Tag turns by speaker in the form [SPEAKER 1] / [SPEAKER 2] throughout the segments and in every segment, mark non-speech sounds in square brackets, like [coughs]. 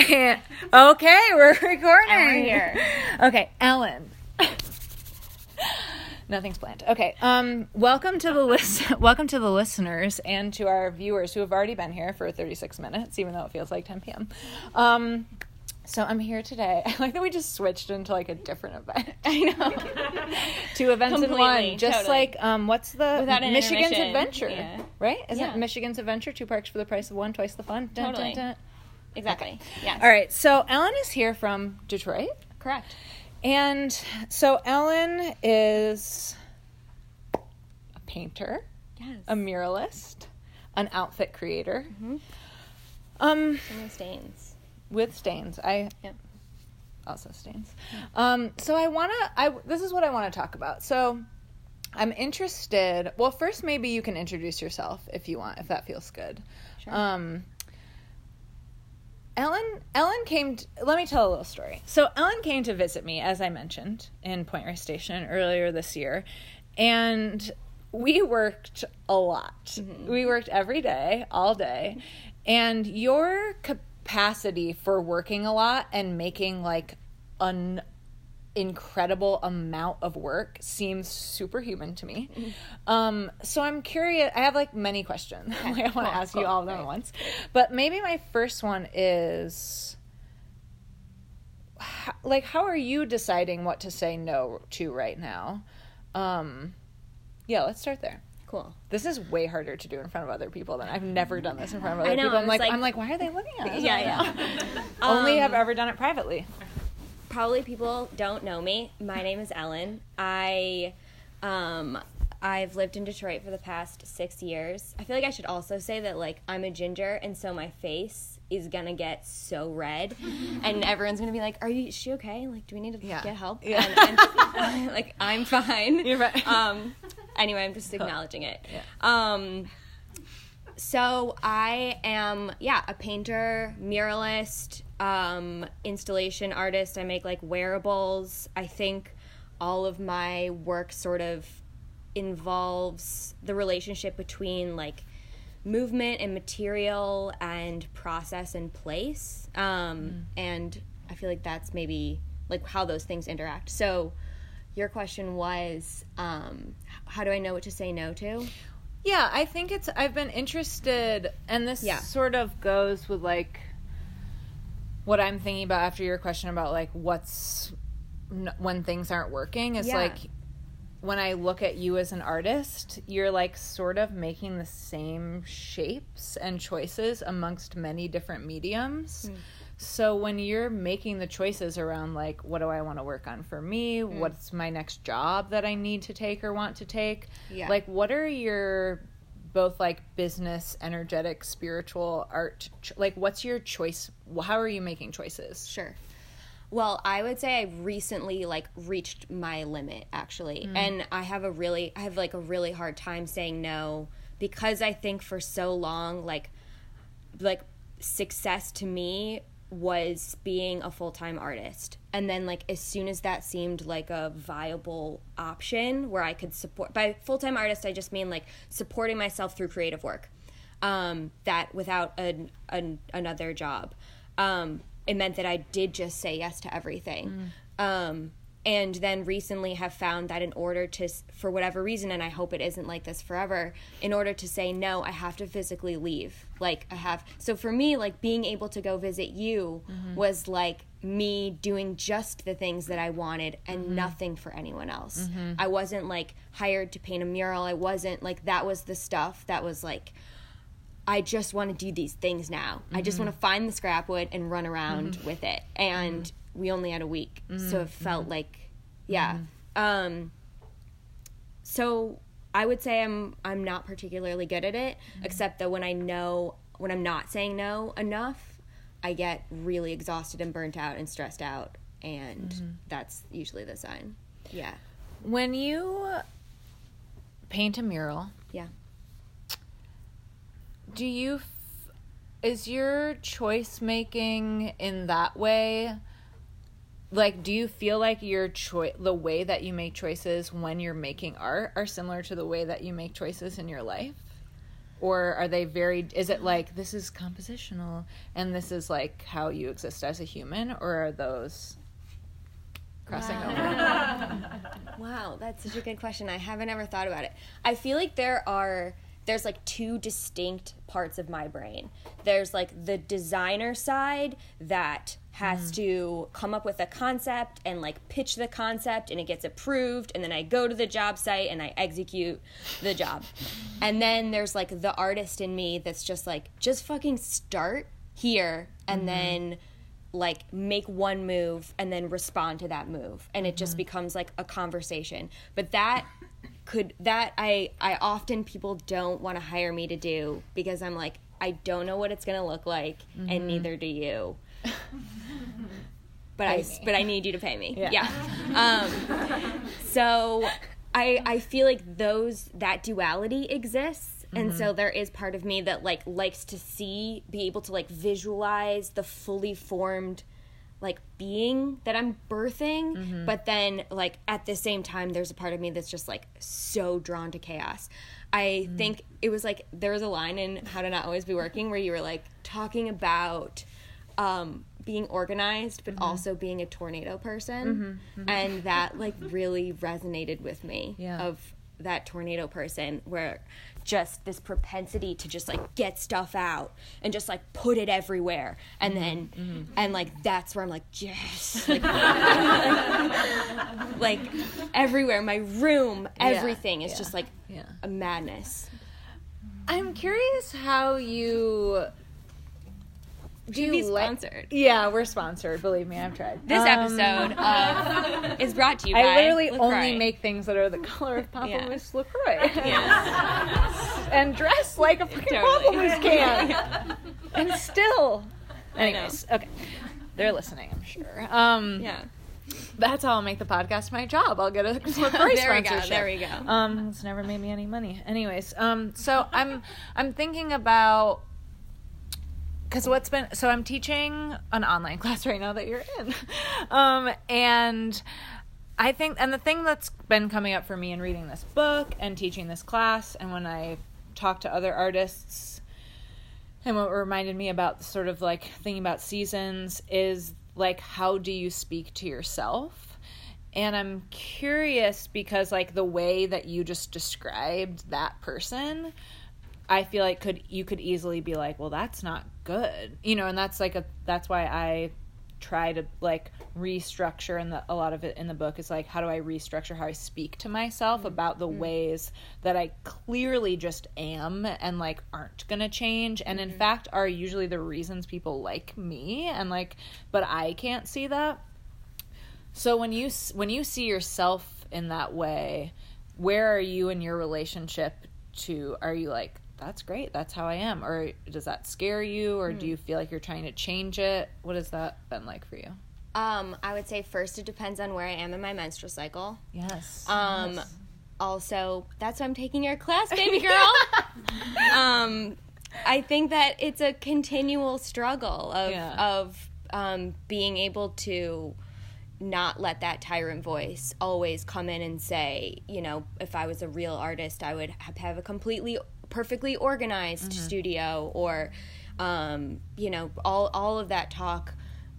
[SPEAKER 1] [laughs] okay, we're recording.
[SPEAKER 2] we're here.
[SPEAKER 1] Okay, Ellen. [laughs] Nothing's planned. Okay. Um, welcome to the list. [laughs] welcome to the listeners and to our viewers who have already been here for 36 minutes, even though it feels like 10 p.m. Um, so I'm here today. I like that we just switched into like a different event.
[SPEAKER 2] I know.
[SPEAKER 1] Two events in one. Just
[SPEAKER 2] totally.
[SPEAKER 1] like um, what's the
[SPEAKER 2] Without
[SPEAKER 1] Michigan's. Adventure?
[SPEAKER 2] Yeah.
[SPEAKER 1] Right? Isn't
[SPEAKER 2] Yeah.
[SPEAKER 1] it Michigan's Adventure? Two parks for the price of one, twice the fun. Dun, dun,
[SPEAKER 2] Totally.
[SPEAKER 1] dun.
[SPEAKER 2] Exactly. Yes.
[SPEAKER 1] All right. So Ellen is here from Detroit.
[SPEAKER 2] Correct.
[SPEAKER 1] And so Ellen is a painter,
[SPEAKER 2] Yes.
[SPEAKER 1] a muralist, an outfit creator.
[SPEAKER 2] Mm-hmm.
[SPEAKER 1] Um,
[SPEAKER 2] No stains.
[SPEAKER 1] with stains. I
[SPEAKER 2] Yep.
[SPEAKER 1] also stains. Um, so I want to I this is what I want to talk about. So I'm interested. Well, first maybe you can introduce yourself if you want, if that feels good.
[SPEAKER 2] Sure.
[SPEAKER 1] Um, Ellen Ellen came t let me tell a little story. So Ellen came to visit me as I mentioned in Point Reyes Station earlier this year and we worked a lot. Mm-hmm. We worked every day, all day. And your capacity for working a lot and making like an incredible amount of work seems superhuman to me. Um, so I'm curious. I have like many questions. [laughs] like, I want to ask you all of them at once. But maybe my first one is how, like, how are you deciding what to say no to right now? Um, yeah, let's start there.
[SPEAKER 2] Cool.
[SPEAKER 1] This is way harder to do in front of other people than I've never done this in front of other
[SPEAKER 2] I know,
[SPEAKER 1] people. I'm like,
[SPEAKER 2] like-
[SPEAKER 1] I'm like, why are they looking at us?
[SPEAKER 2] Yeah,
[SPEAKER 1] right
[SPEAKER 2] yeah.
[SPEAKER 1] now? [laughs] Only
[SPEAKER 2] Um,
[SPEAKER 1] have ever done it privately.
[SPEAKER 2] Probably people don't know me. My name is Ellen. I um I've lived in Detroit for the past 6 years. I feel like I should also say that like I'm a ginger and so my face is going to get so red [laughs] and everyone's going to be like, "Are you is she okay? Like do we need to
[SPEAKER 1] Yeah.
[SPEAKER 2] get help?"
[SPEAKER 1] Yeah.
[SPEAKER 2] And I'm [laughs] like I'm fine.
[SPEAKER 1] You're right. [laughs]
[SPEAKER 2] Um anyway, I'm just acknowledging it.
[SPEAKER 1] Yeah.
[SPEAKER 2] Um so I am, yeah, a painter, muralist, um, installation artist. I make like wearables. I think all of my work sort of involves the relationship between like movement and material and process and place. Um, And I feel like that's maybe like how those things interact. So your question was, um, how do I know what to say no to?
[SPEAKER 1] Yeah, I think it's. I've been interested, and this
[SPEAKER 2] Yeah.
[SPEAKER 1] sort of goes with like what I'm thinking about after your question about like what's n- when things aren't working. Is
[SPEAKER 2] Yeah.
[SPEAKER 1] like when I look at you as an artist, you're like sort of making the same shapes and choices amongst many different mediums.
[SPEAKER 2] Hmm.
[SPEAKER 1] So when you're making the choices around like what do I want to work on for me,
[SPEAKER 2] Hmm.
[SPEAKER 1] what's my next job that I need to take or want to take,
[SPEAKER 2] Yeah.
[SPEAKER 1] like what are your both like business, energetic, spiritual, art ch- like what's your choice? How are you making choices?
[SPEAKER 2] Sure. Well, I would say I recently like reached my limit actually. Mm. And I have a really I have like a really hard time saying no because I think for so long like like success to me was being a full-time artist. And then like as soon as that seemed like a viable option where I could support by full-time artist I just mean like supporting myself through creative work. Um that without an, an another job. Um it meant that I did just say yes to everything. Um and then recently have found that in order to for whatever reason and i hope it isn't like this forever in order to say no i have to physically leave. Like i have so for me like being able to go visit you mm-hmm. was like me doing just the things that i wanted and mm-hmm. nothing for anyone else. Mm-hmm. I wasn't like hired to paint a mural. I wasn't like that was the stuff that was like I just want to do these things now. I just want to find the scrap wood and run around with it. And we only had a week, so it mm-hmm, felt mm-hmm. like, yeah. Mm-hmm. Um, so I would say I'm I'm not particularly good at it, except that when I know when I'm not saying no enough, I get really exhausted and burnt out and stressed out, and that's usually the sign. Yeah,
[SPEAKER 1] When you paint a mural,
[SPEAKER 2] yeah.
[SPEAKER 1] do you f- is your choice making in that way like do you feel like your choice the way that you make choices when you're making art are similar to the way that you make choices in your life or are they very is it like this is compositional and this is like how you exist as a human or are those crossing
[SPEAKER 2] Wow.
[SPEAKER 1] over [laughs]
[SPEAKER 2] Wow, that's such a good question. I haven't ever thought about it. I feel like there are there's like two distinct parts of my brain. There's like the designer side that has mm-hmm. to come up with a concept and like pitch the concept and it gets approved and then I go to the job site and I execute the job. And then there's like the artist in me that's just like just fucking start here and mm-hmm. then like make one move and then respond to that move. And it just mm-hmm. becomes like a conversation. But that could that i i often people don't want to hire me to do because i'm like i don't know what it's going to look like and neither do you. [laughs] But i
[SPEAKER 1] me.
[SPEAKER 2] but i need you to pay me.
[SPEAKER 1] Yeah.
[SPEAKER 2] yeah, Um, so i i feel like those that duality exists. And so there is part of me that like likes to see be able to like visualize the fully formed like being that i'm birthing mm-hmm. but then like at the same time there's a part of me that's just like so drawn to chaos. I mm-hmm. think it was like there was a line in how to not always be working where you were like talking about um, being organized, but mm-hmm. also being a tornado person, and that like really resonated with me.
[SPEAKER 1] Yeah.
[SPEAKER 2] Of that tornado person, where just this propensity to just like get stuff out and just like put it everywhere, and then mm-hmm. and like that's where I'm like yes, [laughs] like, [laughs] like everywhere, my room, everything is
[SPEAKER 1] yeah,
[SPEAKER 2] just like
[SPEAKER 1] yeah.
[SPEAKER 2] a madness.
[SPEAKER 1] i'm curious how you do
[SPEAKER 2] be
[SPEAKER 1] you like-
[SPEAKER 2] sponsored.
[SPEAKER 1] yeah we're sponsored believe me i've tried
[SPEAKER 2] This
[SPEAKER 1] Um,
[SPEAKER 2] episode [laughs] of, is brought to you by
[SPEAKER 1] I literally
[SPEAKER 2] LaCroix.
[SPEAKER 1] only make things that are the color of Papa
[SPEAKER 2] Yeah.
[SPEAKER 1] Moose LaCroix. [laughs]
[SPEAKER 2] Yes.
[SPEAKER 1] and dress like a fucking Papa
[SPEAKER 2] Totally.
[SPEAKER 1] Moose [laughs] can. and still. Anyways, okay. They're listening, I'm sure. Um,
[SPEAKER 2] Yeah.
[SPEAKER 1] That's how I'll make the podcast my job. I'll get a LaCroix
[SPEAKER 2] There we go, there we go.
[SPEAKER 1] Um, it's never made me any money. Anyways, um, so I'm I'm thinking about because what's been so I'm teaching an online [laughs] class right now that you're in, um, and I think and the thing that's been coming up for me in reading this book and teaching this class, and when I talk to other artists, and what reminded me about sort of like thinking about seasons is like how do you speak to yourself? And i'm curious because like the way that you just described that person i feel like could you could easily be like well that's not good you know and that's like a that's why i try to like restructure and a lot of it in the book is like how do i restructure how i speak to myself mm-hmm. about the mm-hmm. ways that i clearly just am and like aren't gonna change. And in mm-hmm. fact are usually the reasons people like me and like but i can't see that. So when you when you see yourself in that way, where are you in your relationship to are you like that's great, that's how I am or does that scare you or do you feel like you're trying to change it? What has that been like for you?
[SPEAKER 2] Um, I would say first it depends on where I am in my menstrual cycle.
[SPEAKER 1] Yes.
[SPEAKER 2] Um,
[SPEAKER 1] Yes.
[SPEAKER 2] also that's why I'm taking your class, baby [laughs] girl. um, I think that it's a continual struggle of
[SPEAKER 1] Yeah.
[SPEAKER 2] of um, being able to not let that tyrant voice always come in and say, you know, if I was a real artist, I would have, have a completely perfectly organized studio or um, you know, all all of that talk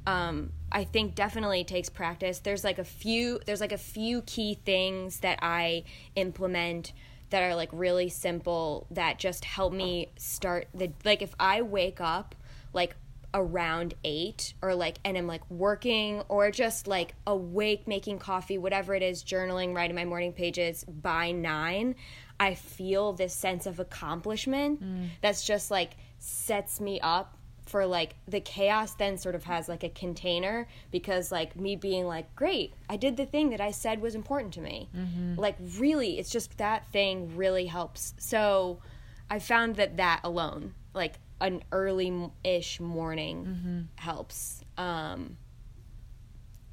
[SPEAKER 2] um, I think definitely takes practice. There's like a few there's like a few key things that I implement that are like really simple that just help me start the like if I wake up like around 8 or like and I'm like working or just like awake making coffee whatever it is journaling writing my morning pages by 9 I feel this sense of accomplishment mm. that's just like sets me up for like the chaos then sort of has like a container because like me being like great i did the thing that i said was important to me. Mm-hmm. Like really it's just that thing really helps. So i found that that alone like an early-ish morning mm-hmm. helps. Um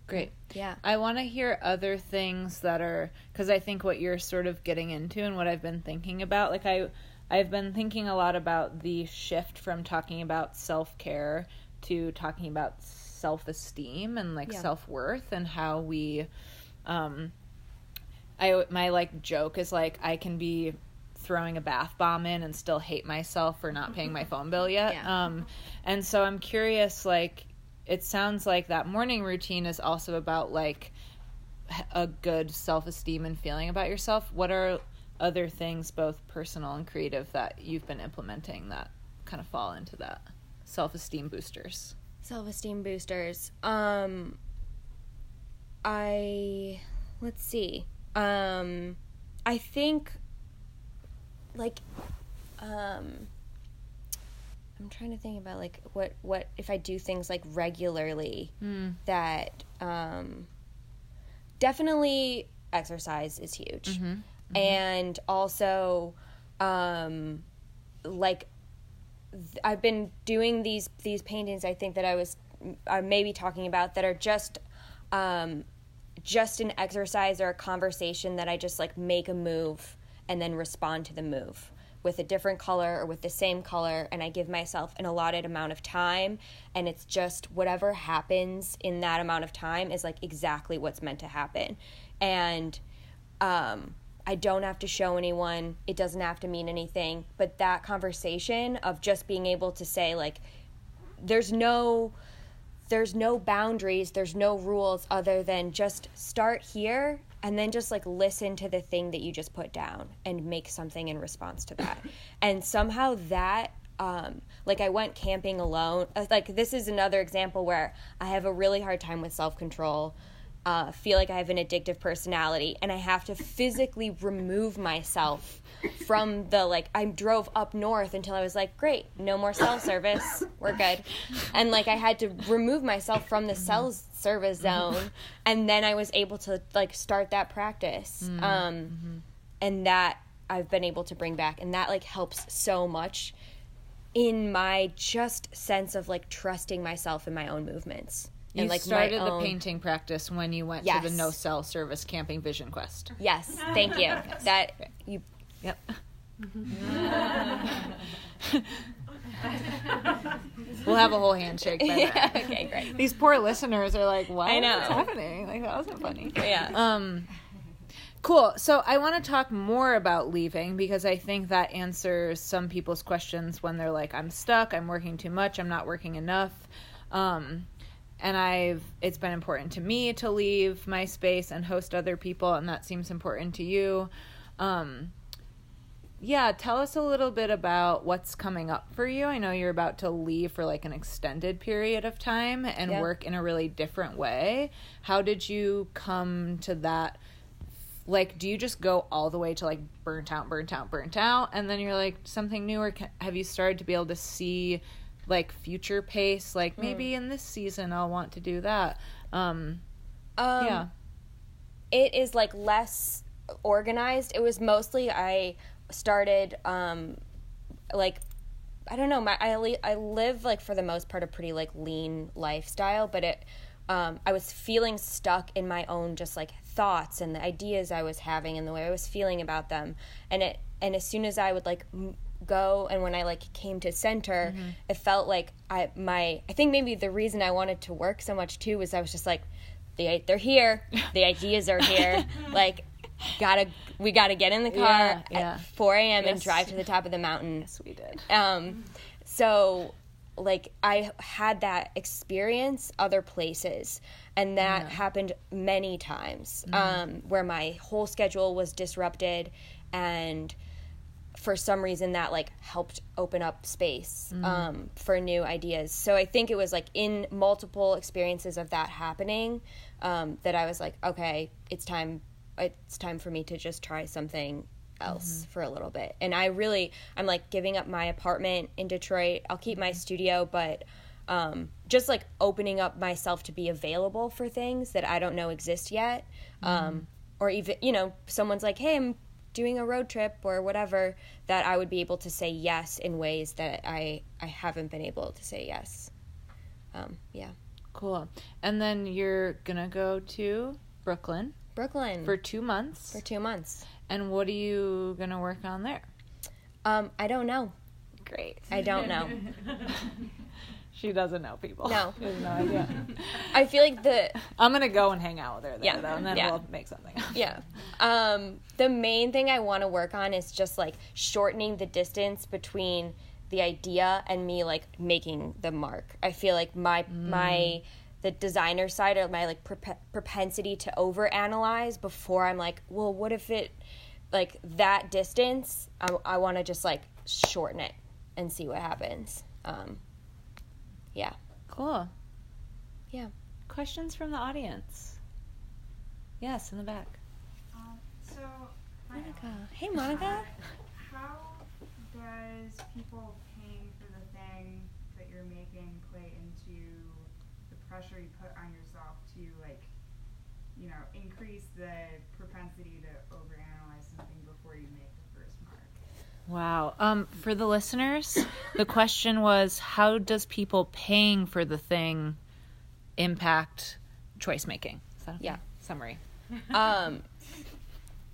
[SPEAKER 1] Great.
[SPEAKER 2] yeah
[SPEAKER 1] I want to hear other things that are because I think what you're sort of getting into and what I've been thinking about. Like I, I've been thinking a lot about the shift from talking about self care to talking about self esteem and like
[SPEAKER 2] Yeah.
[SPEAKER 1] self worth and how we, um, I my like joke is like I can be throwing a bath bomb in and still hate myself for not paying my phone bill yet.
[SPEAKER 2] Yeah.
[SPEAKER 1] Um, and so I'm curious, like, it sounds like that morning routine is also about like a good self esteem and feeling about yourself. What are other things, both personal and creative, that you've been implementing that kind of fall into that self esteem boosters?
[SPEAKER 2] self-esteem boosters um i let's see um i think like um i'm trying to think about like what what if i do things like regularly that um definitely exercise is huge. And also um like th- I've been doing these these paintings. I think that I was I may be talking about that are just um, just an exercise or a conversation that I just like make a move and then respond to the move with a different color or with the same color and I give myself an allotted amount of time and it's just whatever happens in that amount of time is like exactly what's meant to happen and um, I don't have to show anyone. It doesn't have to mean anything. But that conversation of just being able to say like, there's no, there's no boundaries. There's no rules other than just start here and then just like listen to the thing that you just put down and make something in response to that. [laughs] and somehow that um, like I went camping alone. Uh, Like this is another example where I have a really hard time with self control. Uh, feel like I have an addictive personality, and I have to physically remove myself from the like. I drove up north until I was like, great, no more cell service, we're good, and like I had to remove myself from the cell service zone, and then I was able to like start that practice, um, and that I've been able to bring back, and that like helps so much in my just sense of like trusting myself in my own movements.
[SPEAKER 1] You
[SPEAKER 2] and like
[SPEAKER 1] started the
[SPEAKER 2] own...
[SPEAKER 1] painting practice when you went to the no cell service camping vision quest.
[SPEAKER 2] Yes, thank you. [laughs] That you
[SPEAKER 1] Yep. we'll have a whole handshake by [laughs]
[SPEAKER 2] yeah, okay, great.
[SPEAKER 1] These poor listeners are like, "What?
[SPEAKER 2] I know.
[SPEAKER 1] What's happening? Like that wasn't funny."
[SPEAKER 2] Yeah.
[SPEAKER 1] Um. Cool. So I want to talk more about leaving because I think that answers some people's questions when they're like, "I'm stuck. I'm working too much. I'm not working enough." Um, and I've it's been important to me to leave my space and host other people, and that seems important to you. Um, yeah, tell us a little bit about what's coming up for you. I know you're about to leave for like an extended period of time and
[SPEAKER 2] Yeah.
[SPEAKER 1] work in a really different way. How did you come to that? Like, do you just go all the way to like burnt out, burnt out, burnt out, and then you're like something new, or ca- have you started to be able to see like future pace? Like maybe in this season I'll want to do that. Um,
[SPEAKER 2] Um,
[SPEAKER 1] yeah.
[SPEAKER 2] it is like less organized. It was mostly I started um like I don't know, my I li- I live like for the most part a pretty like lean lifestyle, but it um I was feeling stuck in my own just like thoughts and the ideas I was having and the way I was feeling about them. And it and as soon as I would like m- go and when I like came to center, it felt like I my I think maybe the reason I wanted to work so much too was I was just like they they're here. [laughs] The ideas are here. [laughs] like gotta we gotta get in the car
[SPEAKER 1] Yeah, yeah.
[SPEAKER 2] at 4 a.m. and drive to the top of the mountain.
[SPEAKER 1] yes, we did.
[SPEAKER 2] Um, so like I had that experience other places, and that happened many times um, where my whole schedule was disrupted, and for some reason that like helped open up space um, for new ideas. So I think it was like in multiple experiences of that happening um, that I was like, okay, it's time. It's time for me to just try something else for a little bit. And I really, I'm like giving up my apartment in Detroit. I'll keep my studio, but um, just like opening up myself to be available for things that I don't know exist yet. Um, or even, you know, someone's like, hey, I'm doing a road trip or whatever, that I would be able to say yes in ways that I, I haven't been able to say yes. Um, yeah.
[SPEAKER 1] Cool. And then you're gonna go to Brooklyn
[SPEAKER 2] Brooklyn
[SPEAKER 1] for two months.
[SPEAKER 2] for two months.
[SPEAKER 1] And what are you gonna work on there?
[SPEAKER 2] Um, I don't know.
[SPEAKER 1] Great.
[SPEAKER 2] I don't know. [laughs]
[SPEAKER 1] She doesn't know people.
[SPEAKER 2] No. [laughs]
[SPEAKER 1] She has no idea.
[SPEAKER 2] I feel like the
[SPEAKER 1] I'm gonna go and hang out with her there
[SPEAKER 2] Yeah,
[SPEAKER 1] though, and then
[SPEAKER 2] yeah.
[SPEAKER 1] we'll make something. up.
[SPEAKER 2] yeah. Um, the main thing I want to work on is just like shortening the distance between the idea and me like making the mark. I feel like my my the designer side or my like prop- propensity to overanalyze before I'm like, well, what if it like that distance? I, I want to just like shorten it and see what happens. Um, yeah,
[SPEAKER 1] Cool.
[SPEAKER 2] yeah.
[SPEAKER 1] Questions from the audience? Yes, in the back.
[SPEAKER 3] Um, so, hi,
[SPEAKER 2] Monica. Hey, Monica. [laughs]
[SPEAKER 3] how does people paying for the thing that you're making play into the pressure you put on yourself to, like, you know, increase the propensity to overanalyze something before you make the first mark?
[SPEAKER 1] Wow. Um, for the listeners, the question was, how does people paying for the thing impact choice making? Is that a
[SPEAKER 2] Yeah.
[SPEAKER 1] Summary. [laughs]
[SPEAKER 2] Um,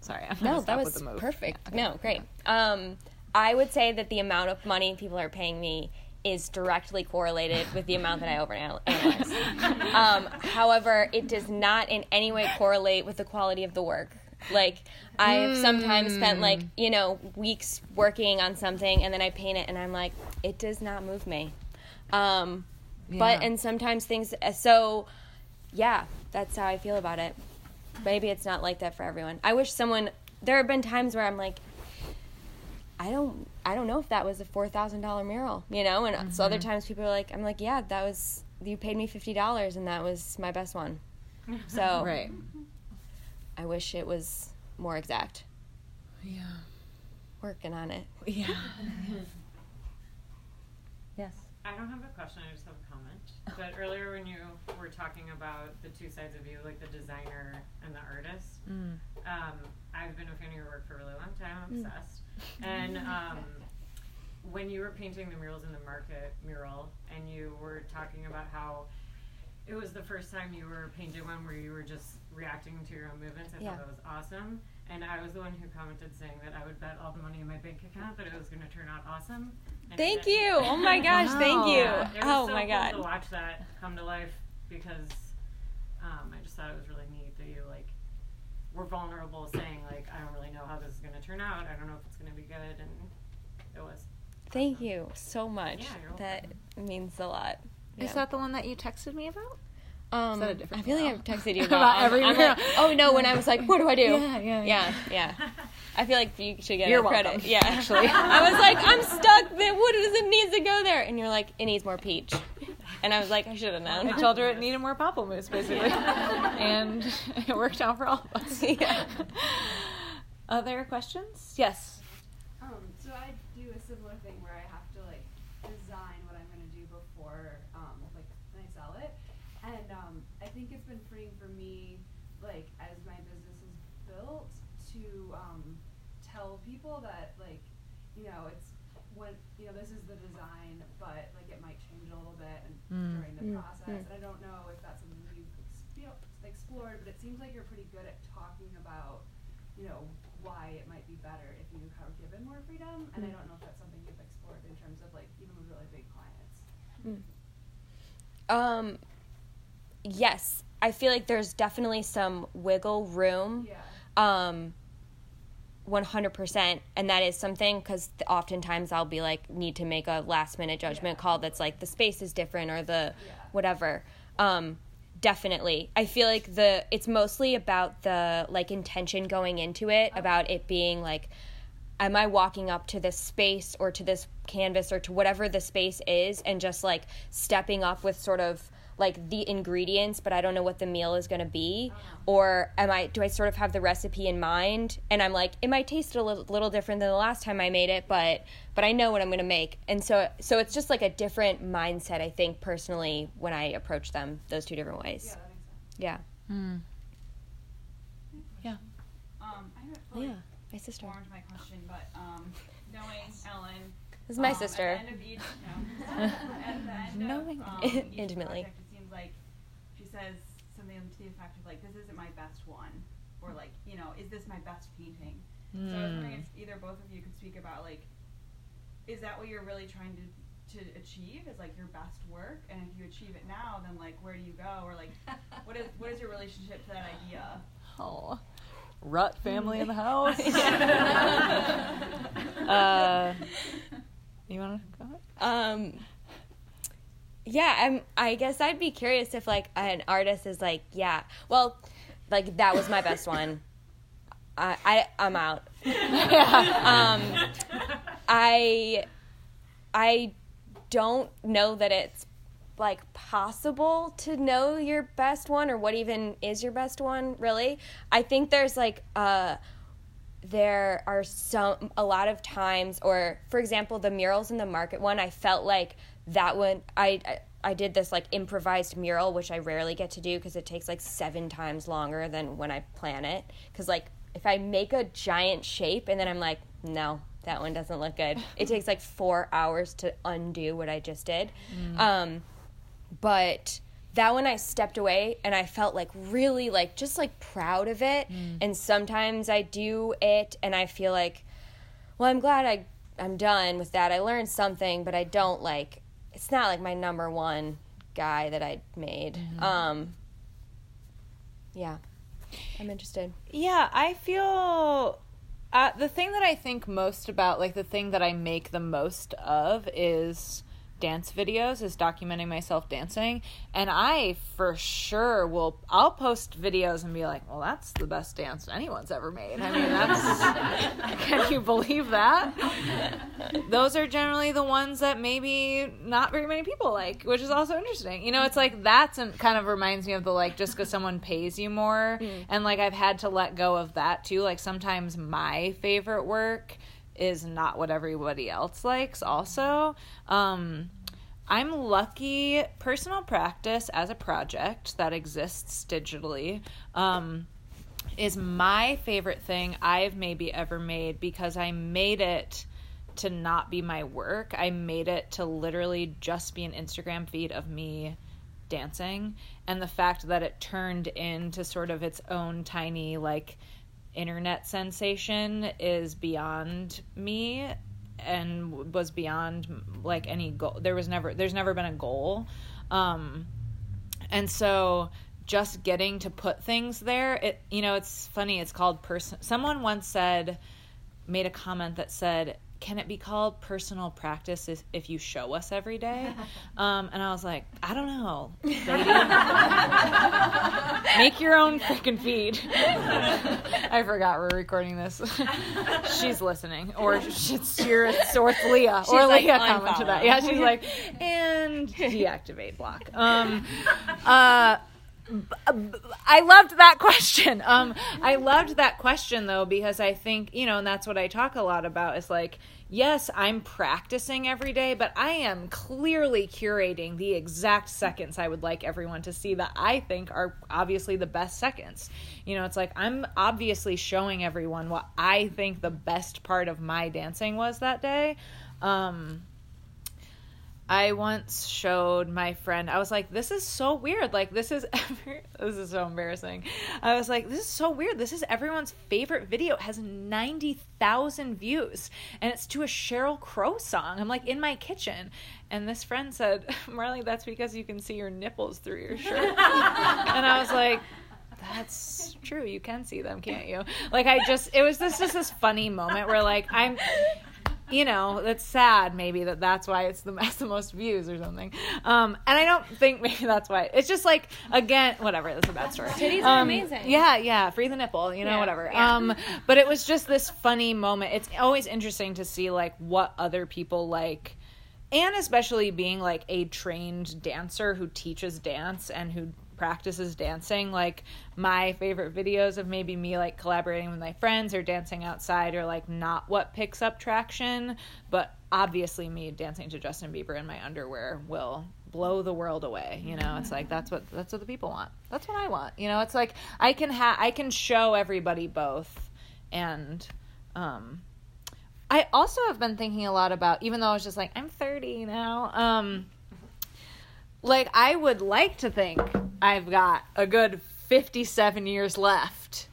[SPEAKER 1] Sorry, I'm
[SPEAKER 2] No,
[SPEAKER 1] stop
[SPEAKER 2] that
[SPEAKER 1] with
[SPEAKER 2] was
[SPEAKER 1] the move.
[SPEAKER 2] perfect. No, great. Um, I would say that the amount of money people are paying me is directly correlated with the amount that I overanalyze. um, however, it does not in any way correlate with the quality of the work. Like I've sometimes spent like you know weeks working on something and then I paint it and I'm like it does not move me. Um, But and sometimes things uh, so yeah, that's how I feel about it. Maybe it's not like that for everyone. I wish someone. There have been times where I'm like, I don't, I don't know if that was a four thousand dollar mural, you know. And so other times people are like, I'm like, yeah, that was you paid me fifty dollars, and that was my best one. So [laughs]
[SPEAKER 1] Right.
[SPEAKER 2] I wish it was more exact.
[SPEAKER 1] Yeah.
[SPEAKER 2] Working on it. [laughs]
[SPEAKER 1] Yeah. [laughs] yes.
[SPEAKER 4] I don't have a question, I just have a comment. But earlier when you were talking about the two sides of you, like the designer and the artist,
[SPEAKER 1] Mm.
[SPEAKER 4] um, I've been a fan of your work for a really long time. I'm obsessed. And um, when you were painting the murals in the market mural, and you were talking about how it was the first time you were painting one where you were just reacting to your own movements, I
[SPEAKER 2] Yeah.
[SPEAKER 4] thought that was awesome. And I was the one who commented saying that I would bet all the money in my bank account that it was going to turn out awesome. And
[SPEAKER 2] Thank you. Oh my gosh, thank you.
[SPEAKER 4] Yeah, it was
[SPEAKER 2] Oh
[SPEAKER 4] so
[SPEAKER 2] my
[SPEAKER 4] cool
[SPEAKER 2] god.
[SPEAKER 4] To watch that come to life because um, I just thought it was really neat that you like were vulnerable, saying like I don't really know how this is going to turn out. I don't know if it's going to be good, and it was.
[SPEAKER 2] Thank you so much.
[SPEAKER 4] Yeah, you're
[SPEAKER 2] that means a lot.
[SPEAKER 1] Is that the one that you texted me about?
[SPEAKER 2] Um,
[SPEAKER 1] that a different
[SPEAKER 2] I feel like? I've texted you [laughs]
[SPEAKER 1] About
[SPEAKER 2] about, I'm-
[SPEAKER 1] every
[SPEAKER 2] I'm like, oh no, when I was like, what do I do?
[SPEAKER 1] Yeah, yeah, yeah.
[SPEAKER 2] yeah, yeah. [laughs] I feel like you should get
[SPEAKER 1] You're
[SPEAKER 2] credit. Yeah,
[SPEAKER 1] actually. [laughs]
[SPEAKER 2] I was like, I'm stuck. The wood does it need to go there, and you're like, it needs more peach. And I was like, I should have known.
[SPEAKER 1] I told her it needed more pamplemousse, basically, [laughs] and [laughs] it worked out for all of us.
[SPEAKER 2] Yeah.
[SPEAKER 1] Other questions? Yes.
[SPEAKER 5] Um, so I do a similar thing where I have to like design what I'm gonna do before um, like when I sell it, and um, I think it's been freeing for me, like as my business is built, to um, tell people that like, you know, it's when you know this is the design, but like it might change a little bit and
[SPEAKER 1] Mm.
[SPEAKER 5] during the
[SPEAKER 2] Mm,
[SPEAKER 5] process.
[SPEAKER 2] mm.
[SPEAKER 5] And I don't know if that's something you've exp- explored, but it seems like you're pretty good at talking about you know, why it might be better if you have given more freedom. And I don't know if that's something you've explored in terms of like even with really big clients.
[SPEAKER 2] Um, yes, I feel like there's definitely some wiggle room.
[SPEAKER 5] Yeah.
[SPEAKER 2] Um, 100% and that is something because oftentimes i'll be like need to make a last minute judgment
[SPEAKER 5] Yeah.
[SPEAKER 2] call that's like the space is different or the
[SPEAKER 5] Yeah.
[SPEAKER 2] whatever um definitely i feel like the it's mostly about the like intention going into it about it being like am i walking up to this space or to this canvas or to whatever the space is and just like stepping up with sort of like the ingredients but i don't know what the meal is going to be or am i do i sort of have the recipe in mind and i'm like it might taste a little, little different than the last time i made it but but i know what i'm going to make and so so it's just like a different mindset i think personally when i approach them those two different ways.
[SPEAKER 5] Yeah,
[SPEAKER 2] ways
[SPEAKER 5] that makes sense.
[SPEAKER 2] yeah
[SPEAKER 1] Mm.
[SPEAKER 6] Um, I haven't fully
[SPEAKER 2] yeah my sister
[SPEAKER 6] my question, but um, knowing [laughs] Ellen,
[SPEAKER 2] this is my
[SPEAKER 6] um,
[SPEAKER 2] sister [laughs]
[SPEAKER 6] At the end of each, no, at the end
[SPEAKER 2] Knowing
[SPEAKER 6] of um, each [laughs]
[SPEAKER 2] intimately.
[SPEAKER 6] project, it seems like she says something to the effect of like, "This isn't my best one," or like, you know, "Is this my best painting?" So I was wondering if either both of you could speak about like, is that what you're really trying to to achieve is like your best work, and if you achieve it now, then like where do you go, or like what is what is your relationship to that idea?
[SPEAKER 1] Oh, Rutt family in the house. [laughs] [laughs] uh, you want to go? ahead?
[SPEAKER 2] Um, yeah, I'm. I guess I'd be curious if like an artist is like, yeah, well, like that was my best one. I, I I'm out. [laughs] Um, I I don't know that it's like possible to know your best one or what even is your best one really i think there's like uh there are some a lot of times or for example the murals in the market one i felt like that one i i, I did this like improvised mural which i rarely get to do because it takes like seven times longer than when i plan it because like if i make a giant shape and then i'm like no that one doesn't look good [laughs] it takes like four hours to undo what i just did um but that one I stepped away and I felt like really like just like proud of it. And sometimes I do it and I feel like, well, I'm glad I I'm done with that. I learned something, but I don't like it's not like my number one guy that I made. Um yeah. I'm interested.
[SPEAKER 1] Yeah, I feel uh, the thing that I think most about, like the thing that I make the most of, is dance videos, is documenting myself dancing. And I for sure will, I'll post videos and be like, well, that's the best dance anyone's ever made. I mean, that's, [laughs] can you believe that? Those are generally the ones that maybe not very many people like, which is also interesting. You know, it's like that's an, kind of reminds me of the like just because someone pays you more, mm. and like I've had to let go of that too. Like sometimes my favorite work is not what everybody else likes. Also, um, I'm lucky. Personal practice as a project that exists digitally. Um, is my favorite thing I've maybe ever made because I made it to not be my work. I made it to literally just be an Instagram feed of me dancing and the fact that it turned into sort of its own tiny like internet sensation is beyond me and was beyond like any goal. There was never there's never been a goal. Um and so just getting to put things there it you know it's funny it's called person someone once said made a comment that said can it be called personal practice if, if you show us every day? [laughs] Um, and i was like i don't know. [laughs] Make your own freaking feed. [laughs] I forgot we're recording this. She's listening. Or she's your or it's leah or
[SPEAKER 2] She's like,
[SPEAKER 1] leah commented that. yeah she's like and deactivate block. Um uh I loved that question. [laughs] Um, I loved that question though because I think you know, and that's what I talk a lot about. Is like, yes, I'm practicing every day, but I am clearly curating the exact seconds I would like everyone to see that I think are obviously the best seconds. You know, it's like I'm obviously showing everyone what I think the best part of my dancing was that day. Um, I once showed my friend. I was like, "This is so weird. Like, this is [laughs] this is so embarrassing." I was like, "This is so weird. This is everyone's favorite video. It has ninety thousand views, and it's to a Sheryl Crow song. I'm like in my kitchen, and this friend said, [laughs] "Marley, that's because you can see your nipples through your shirt." [laughs] and I was like, that's true. You can see them, can't you? Like I just, it was this just this funny moment where like I'm, you know, it's sad maybe that that's why it's the [laughs] has the most views or something. Um, and I don't think maybe [laughs] that's why. It's just like again, whatever. That's a bad story.
[SPEAKER 2] Titties are
[SPEAKER 1] Um,
[SPEAKER 2] amazing.
[SPEAKER 1] Yeah, yeah. Free the nipple. You know,
[SPEAKER 2] Yeah,
[SPEAKER 1] whatever.
[SPEAKER 2] yeah.
[SPEAKER 1] Um, but it was just this funny moment. It's always interesting to see like what other people like and especially being like a trained dancer who teaches dance and who practices dancing. Like my favorite videos of maybe me like collaborating with my friends or dancing outside are like not what picks up traction but obviously me dancing to Justin Bieber in my underwear will blow the world away you know? It's like that's what that's what the people want. That's what I want you know? It's like I can have I can show everybody both and um I also have been thinking a lot about, even though I was just like, I'm 30 now. Um, like I would like to think I've got a good 57 years left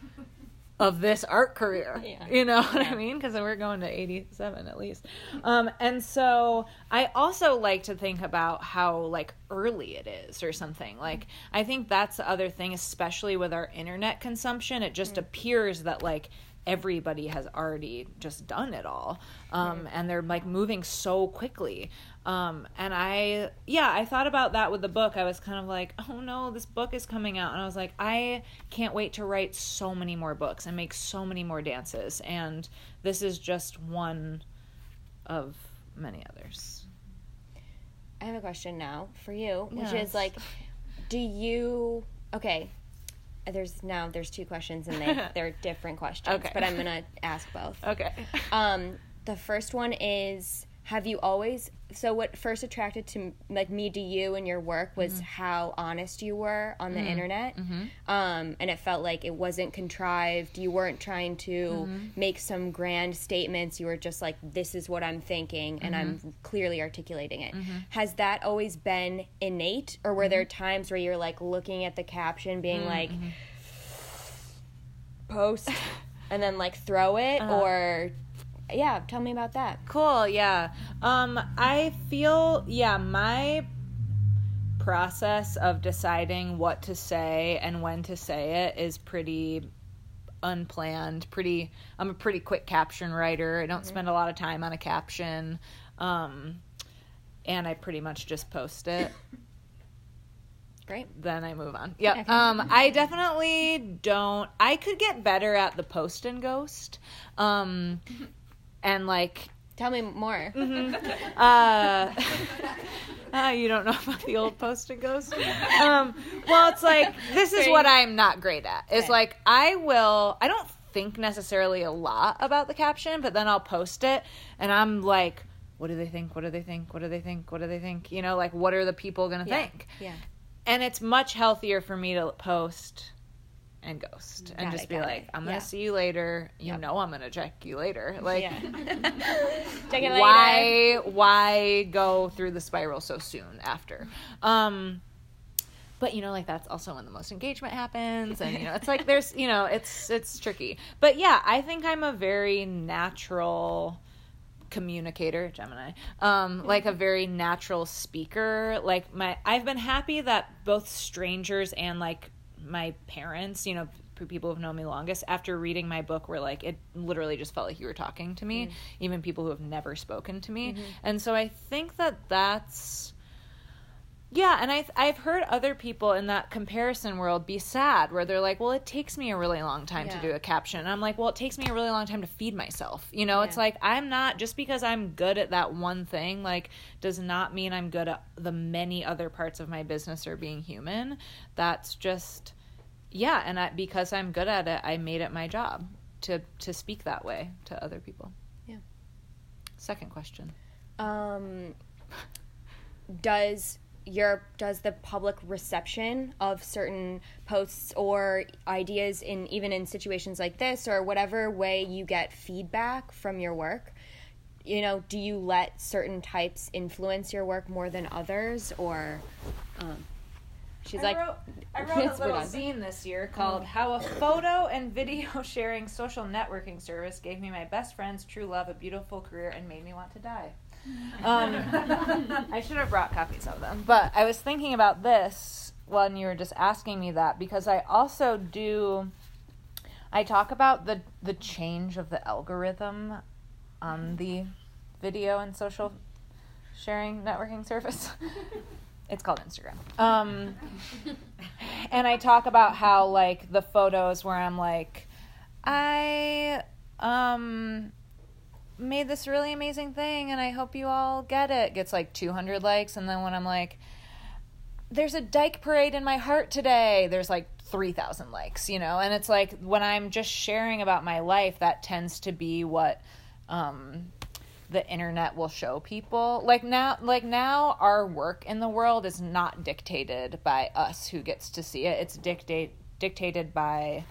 [SPEAKER 1] of this art career.
[SPEAKER 2] Yeah.
[SPEAKER 1] You know what I mean? Because we're going to 87 at least. Um, and so I also like to think about how like early it is or something. Like I think that's the other thing, especially with our internet consumption. It just appears that like everybody has already just done it all. Um, and they're like moving so quickly. Um, and i yeah i thought about that with the book. I was kind of like oh no this book is coming out. And i was like i can't wait to write so many more books and make so many more dances. And this is just one of many others.
[SPEAKER 2] I have a question now for you, which
[SPEAKER 1] Yes.
[SPEAKER 2] is like, do you okay? There's now there's two questions and they [laughs] they're different questions,
[SPEAKER 1] Okay.
[SPEAKER 2] but I'm gonna ask both.
[SPEAKER 1] okay
[SPEAKER 2] Um, the first one is have you always so what first attracted to like me to you and your work was
[SPEAKER 1] Mm-hmm.
[SPEAKER 2] how honest you were on the internet um, and it felt like it wasn't contrived you weren't trying to
[SPEAKER 1] Mm-hmm.
[SPEAKER 2] make some grand statements you were just like this is what i'm thinking and
[SPEAKER 1] Mm-hmm.
[SPEAKER 2] i'm clearly articulating it has that always been innate or were there
[SPEAKER 1] Mm-hmm.
[SPEAKER 2] times where you're like looking at the caption being like post and then like throw it
[SPEAKER 1] Uh-huh.
[SPEAKER 2] or yeah tell me about that
[SPEAKER 1] Cool, yeah. Um I feel yeah, my process of deciding what to say and when to say it is pretty unplanned. Pretty I'm a pretty quick caption writer. I don't spend a lot of time on a caption. Um and I pretty much just post it. [coughs]
[SPEAKER 2] great
[SPEAKER 1] then I move on. Yep. Um, I definitely don't. I could get better at the post and ghost. Um, [laughs] and like,
[SPEAKER 2] tell me more
[SPEAKER 1] uh, uh, [laughs] you don't know about the old post and ghost. Um, well, it's like this is what I'm not great at. It's
[SPEAKER 2] Okay.
[SPEAKER 1] like I will. I don't think necessarily a lot about the caption, but then I'll post it, and I'm like. What do they think? What do they think? What do they think? What do they think? You know, like what are the people gonna
[SPEAKER 2] Yeah.
[SPEAKER 1] think?
[SPEAKER 2] yeah
[SPEAKER 1] and it's much healthier for me to post and ghost and
[SPEAKER 2] Got
[SPEAKER 1] just
[SPEAKER 2] it,
[SPEAKER 1] be like
[SPEAKER 2] it.
[SPEAKER 1] i'm gonna
[SPEAKER 2] Yeah.
[SPEAKER 1] see you later. You know i'm gonna check you later. Like
[SPEAKER 2] yeah [laughs] Check it [laughs] later.
[SPEAKER 1] why why go through the spiral so soon after? Um but you know like that's also when the most engagement happens and you know it's like there's you know it's it's tricky. But yeah i think i'm a very natural communicator gemini. Um like a very natural speaker. Like my i've been happy that both strangers and like my parents you know people who've known me longest after reading my book were like it literally just felt like you were talking to me mm. even people who have never spoken to me. Mm-hmm. And so i think that that's yeah, and I I've heard other people in that comparison world be sad where they're like, "Well, it takes me a really long time to do a caption." And I'm like, "Well, it takes me a really long time to feed myself." You know, it's like I'm not just because I'm good at that one thing like does not mean I'm good at the many other parts of my business or being human. That's just yeah, and I, because I'm good at it, I made it my job to to speak that way to other people.
[SPEAKER 2] Yeah.
[SPEAKER 1] Second question.
[SPEAKER 2] um does your does the public reception of certain posts or ideas in even in situations like this or whatever way you get feedback from your work you know do you let certain types influence your work more than others or um she's like
[SPEAKER 1] I wrote, I [laughs] wrote a little zine this year called "How a Photo and Video Sharing Social Networking Service Gave Me My Best Friend's True Love, a Beautiful Career, and Made Me Want to Die." Um, I should have brought copies of them, but I was thinking about this when you were just asking me that because I also do. I talk about the the change of the algorithm on the video and social sharing networking service. [laughs] It's called Instagram. Um, and I talk about how like the photos where I'm like, I um made this really amazing thing and I hope you all get it. Gets like 200 likes and then when I'm like there's a dyke parade in my heart today there's like 3000 likes you know? And it's like when I'm just sharing about my life that tends to be what um the internet will show people. Like now like now our work in the world is not dictated by us who gets to see it. It's dictate dictated by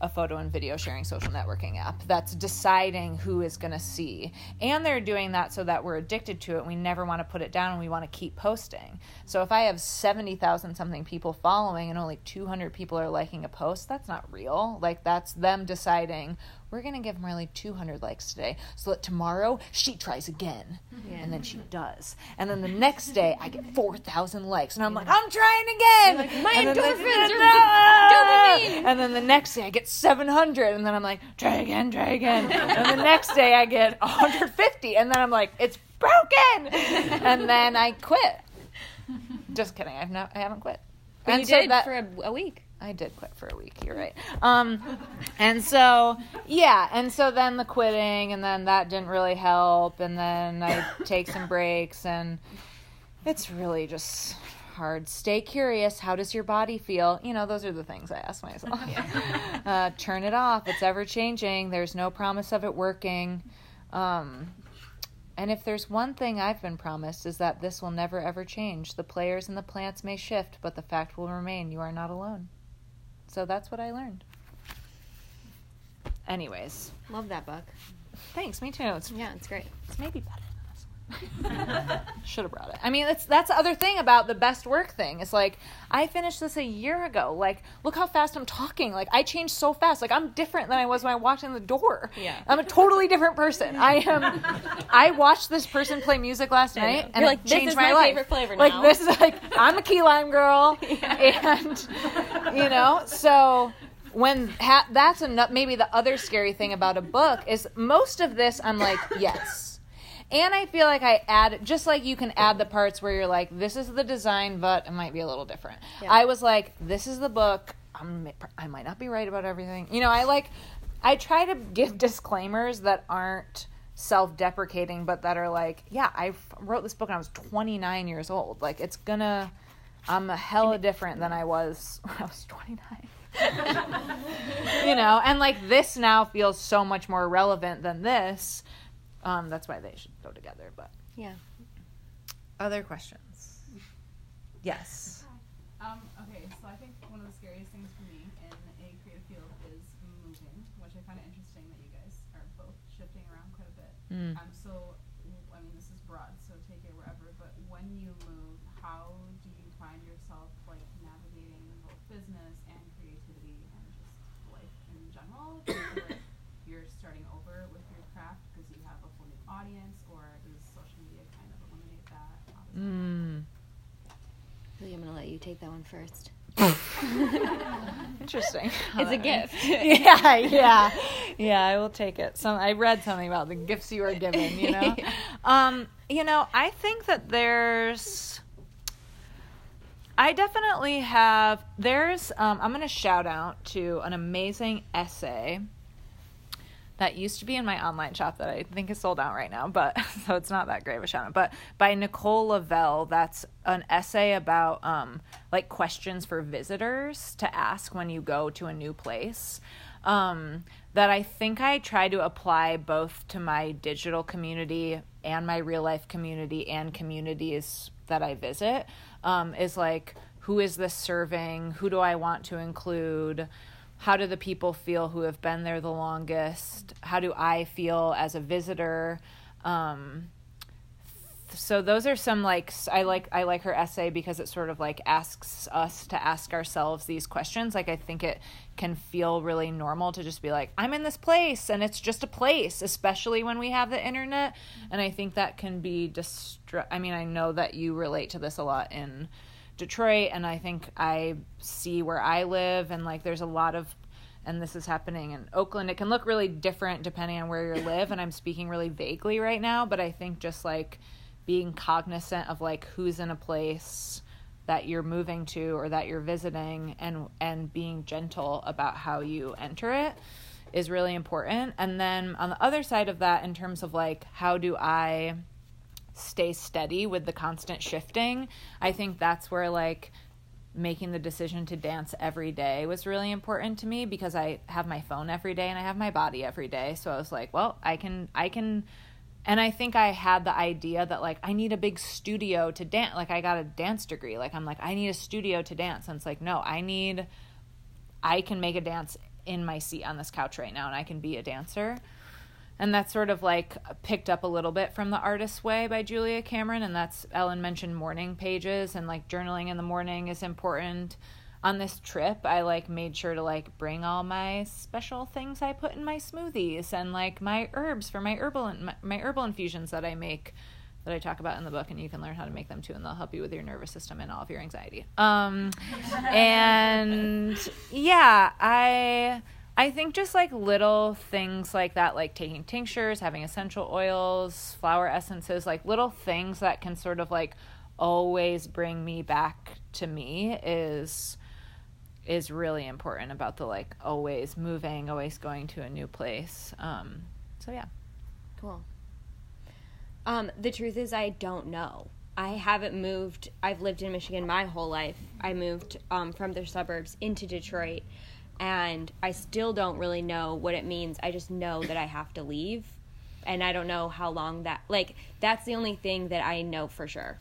[SPEAKER 1] a photo and video sharing social networking app that's deciding who is going to see. And they're doing that so that we're addicted to it. We never want to put it down and we want to keep posting. So if I have 70,000 something people following and only 200 people are liking a post, that's not real. Like that's them deciding we're going to give Marley 200 likes today so that tomorrow she tries again.
[SPEAKER 2] Yeah.
[SPEAKER 1] And then she does. And then the next day I get 4,000 likes and I'm like, I'm trying again.
[SPEAKER 2] like, my
[SPEAKER 1] And then the-
[SPEAKER 2] endorphins are dopamine.
[SPEAKER 1] And then the next day I get 700 and then I'm like, try again, try again. and the next day I get 150 and then I'm like, it's broken. and then I quit. Just kidding. I've not I haven't quit.
[SPEAKER 2] But
[SPEAKER 1] and
[SPEAKER 2] you
[SPEAKER 1] so
[SPEAKER 2] did
[SPEAKER 1] that-
[SPEAKER 2] for a, a week.
[SPEAKER 1] I did quit for a week. You're right. Um, and so yeah, and so then the quitting, and then that didn't really help, and then I take some breaks, and it's really just hard. Stay curious. How does your body feel? You know, those are the things I ask myself. [laughs] [laughs] uh, turn it off. It's ever changing. There's no promise of it working. Um, and if there's one thing I've been promised is that this will never ever change. The players and the plants may shift, but the fact will remain. You are not alone. So that's what I learned. Anyways,
[SPEAKER 2] Love that book.
[SPEAKER 1] thanks. Me too. It's,
[SPEAKER 2] Yeah, it's great.
[SPEAKER 1] it's maybe better than this one. [laughs] Should have brought it. I mean, that's that's the other thing about the best work thing. It's like I finished this a year ago. Like, look how fast I'm talking. Like, I changed so fast. Like, I'm different than I was when I walked in the door.
[SPEAKER 2] Yeah.
[SPEAKER 1] I'm a totally different person. I am. I watched this person play music last night, and
[SPEAKER 2] You're like, this
[SPEAKER 1] changed
[SPEAKER 2] is
[SPEAKER 1] my,
[SPEAKER 2] my
[SPEAKER 1] life.
[SPEAKER 2] favorite flavor
[SPEAKER 1] Like this is like I'm a key lime girl, [laughs] and you know so when ha- that's enough maybe the other scary thing about a book is most of this i'm like yes and i feel like i add just like you can add the parts where you're like this is the design but it might be a little different.
[SPEAKER 2] Yeah.
[SPEAKER 1] i was like this is the book. I'm, i might not be right about everything. You know i like i try to give [laughs] disclaimers that aren't self-deprecating but that are like yeah I wrote this book when i was 29 years old. Like it's gonna i'm a hella different than i was [laughs] when i was 29 [laughs] you know and like this now feels so much more relevant than this. Um that's why they should go together but
[SPEAKER 2] Yeah.
[SPEAKER 1] other questions yes
[SPEAKER 6] Um, okay, so I think one of the scariest things for me in a creative field is moving, which I find it interesting that you guys are both shifting around quite a bit.
[SPEAKER 1] Mm.
[SPEAKER 6] Um, so, I mean, this is broad, so take it wherever, but when you move, how do you find yourself, like, navigating both business and creativity and just life in general? Do you feel like you're starting over with your craft because you have a full new audience, or does social media kind of eliminate that? How does that
[SPEAKER 1] mm.
[SPEAKER 2] Really, I'm gonna let you take that one first.
[SPEAKER 1] interesting [laughs]
[SPEAKER 2] It's a gift. [laughs] [laughs]
[SPEAKER 1] yeah yeah yeah i will take it some i read something about the gifts you are given you know
[SPEAKER 2] Yeah.
[SPEAKER 1] um you know i think that there's i definitely have there's um, i'm going to shout out to an amazing essay that used to be in my online shop that I think is sold out right now, but [laughs] so it's not that great of a shout out. But by Nicole Lavelle, that's an essay about um, like questions for visitors to ask when you go to a new place. Um, that I think I try to apply both to my digital community and my real life community and communities that I visit. Um, is like, who is this serving? Who do I want to include? How do the people feel who have been there the longest? How do i feel as a visitor? Um, so those are some like I like i like her essay because it sort of like asks us to ask ourselves these questions. Like i think it can feel really normal to just be like i'm in this place and it's just a place especially when we have the internet. And i think that can be distra- i mean i know that you relate to this a lot in Detroit and I think I see where I live and like there's a lot of and this is happening in Oakland. It can look really different depending on where you live and I'm speaking really vaguely right now, but I think just like being cognizant of like who's in a place that you're moving to or that you're visiting and and being gentle about how you enter it is really important. And then on the other side of that in terms of like how do I stay steady with the constant shifting. I think that's where like making the decision to dance every day was really important to me because I have my phone every day and I have my body every day. So I was like, well, I can I can and I think I had the idea that like I need a big studio to dance. Like I got a dance degree. Like I'm like I need a studio to dance. And it's like no, I need I can make a dance in my seat on this couch right now and I can be a dancer. And that's sort of like picked up a little bit from The Artist's Way by Julia Cameron. And that's Ellen mentioned morning pages and like journaling in the morning is important. On this trip, I like made sure to like bring all my special things I put in my smoothies and like my herbs for my herbal my, my herbal infusions that I make that I talk about in the book, and you can learn how to make them too, and they'll help you with your nervous system and all of your anxiety. Um, and yeah, I I think just like little things like that, like taking tinctures, having essential oils, flower essences, like little things that can sort of like always bring me back to me is is really important about the like always moving, always going to a new place. Um, so yeah.
[SPEAKER 2] Cool. Um, the truth is, I don't know. I haven't moved. I've lived in Michigan my whole life. I moved um, from the suburbs into Detroit, and I still don't really know what it means. I just know that I have to leave, and I don't know how long that. Like that's the only thing that I know for sure.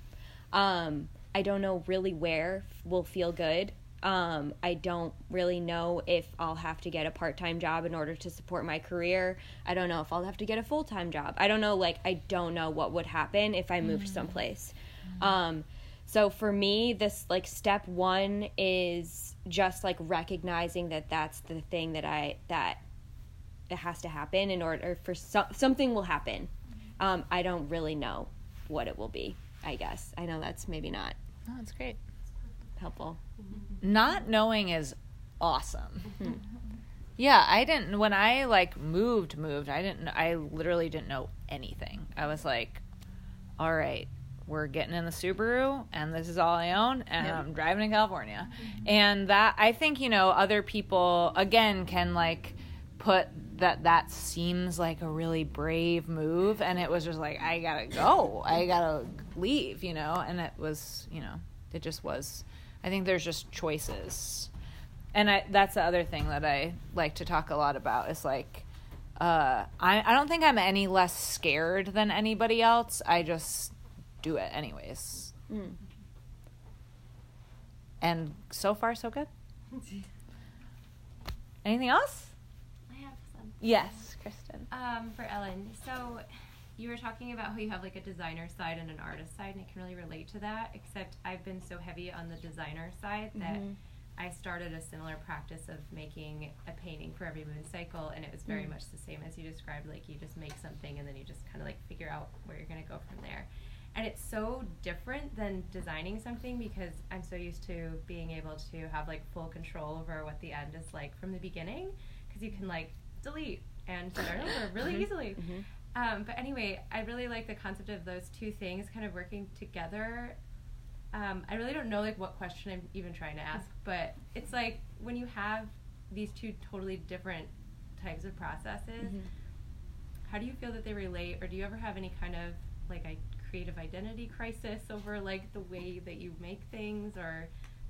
[SPEAKER 2] Um, I don't know really where will feel good. Um, I don't really know if I'll have to get a part time job in order to support my career. I don't know if I'll have to get a full time job. I don't know, like, I don't know what would happen if I moved someplace. Um, so for me, this, like, step one is just, like, recognizing that that's the thing that I, that it has to happen in order for some, something will happen. Um, I don't really know what it will be, I guess. I know that's maybe not
[SPEAKER 1] Oh, that's great.
[SPEAKER 2] helpful.
[SPEAKER 1] not knowing is awesome. Yeah, I didn't when I like moved moved. I didn't I literally didn't know anything. I was like, all right, we're getting in the Subaru and this is all I own and I'm driving to California. And that I think, you know, other people again can like put that that seems like a really brave move and it was just like I got to go. I got to leave, you know, and it was, you know, it just was I think there's just choices. And I, that's the other thing that I like to talk a lot about is like, uh, I, I don't think I'm any less scared than anybody else. I just do it anyways. Mm. And so far, so good. Anything else?
[SPEAKER 7] I have some.
[SPEAKER 1] Yes, Kristen.
[SPEAKER 7] Um, for Ellen, so you were talking about how you have like a designer side and an artist side, and I can really relate to that. Except I've been so heavy on the designer side that mm-hmm. I started a similar practice of making a painting for every moon cycle, and it was very mm. much the same as you described. Like you just make something, and then you just kind of like figure out where you're gonna go from there. And it's so different than designing something because I'm so used to being able to have like full control over what the end is like from the beginning because you can like delete and start over [laughs] really easily. Um, but anyway, I really like the concept of those two things kind of working together. Um, I really don't know like what question I'm even trying to ask, but it's like when you have these two totally different types of processes, how do you feel that they relate, or do you ever have any kind of like a creative identity crisis over like the way that you make things, or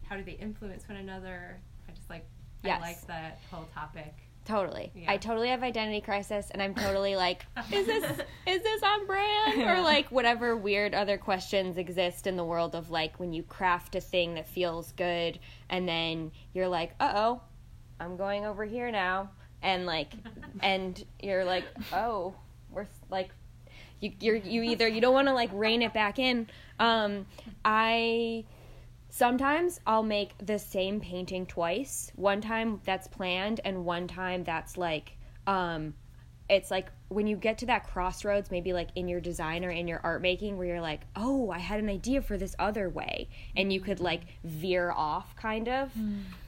[SPEAKER 7] how do they influence one another? I just like
[SPEAKER 2] Yes.
[SPEAKER 7] I like that whole topic.
[SPEAKER 2] Totally.
[SPEAKER 7] Yeah.
[SPEAKER 2] I totally have identity crisis and I'm totally like, [laughs] is this is this on brand? Or [laughs] like whatever weird other questions exist in the world of like when you craft a thing that feels good and then you're like, uh oh, I'm going over here now. And like [laughs] and you're like, oh, we're like you you're you either you don't want to like rein it back in. Um I sometimes I'll make the same painting twice. One time that's planned and one time that's like um it's like when you get to that crossroads maybe like in your design or in your art making where you're like, "Oh, I had an idea for this other way." And you could like veer off kind of.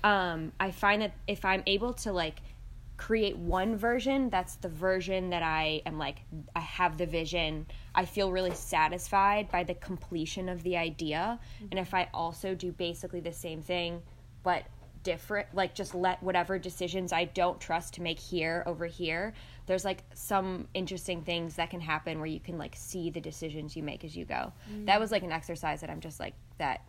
[SPEAKER 2] Um I find that if I'm able to like create one version that's the version that I am like I have the vision. I feel really satisfied by the completion of the idea. Mm-hmm. And if I also do basically the same thing but different like just let whatever decisions I don't trust to make here over here, there's like some interesting things that can happen where you can like see the decisions you make as you go. That mm. was like an exercise that I'm just like that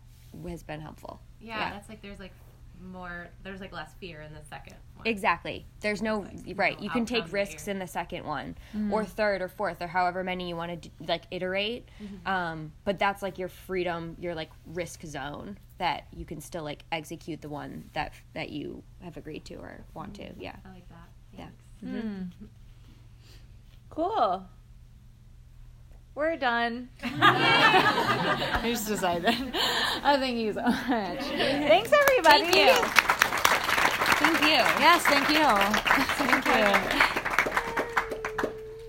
[SPEAKER 2] has been helpful.
[SPEAKER 7] Yeah,
[SPEAKER 2] Yeah.
[SPEAKER 7] that's like there's like more there's like less fear in the second one.
[SPEAKER 2] Exactly. There's no right. You can take risks in the second one, or third, or fourth, or however many you want to like iterate. Um, but that's like your freedom, your like risk zone. that you can still like execute the one that that you have agreed to or want to. Yeah.
[SPEAKER 7] I like that.
[SPEAKER 2] Yeah.
[SPEAKER 7] Thanks.
[SPEAKER 1] Hmm. Cool. We're done. [laughs] I just decided. Oh, thank you so much. Thanks, everybody.
[SPEAKER 2] Thank you. Thank you.
[SPEAKER 1] Yes, thank you. Thank you.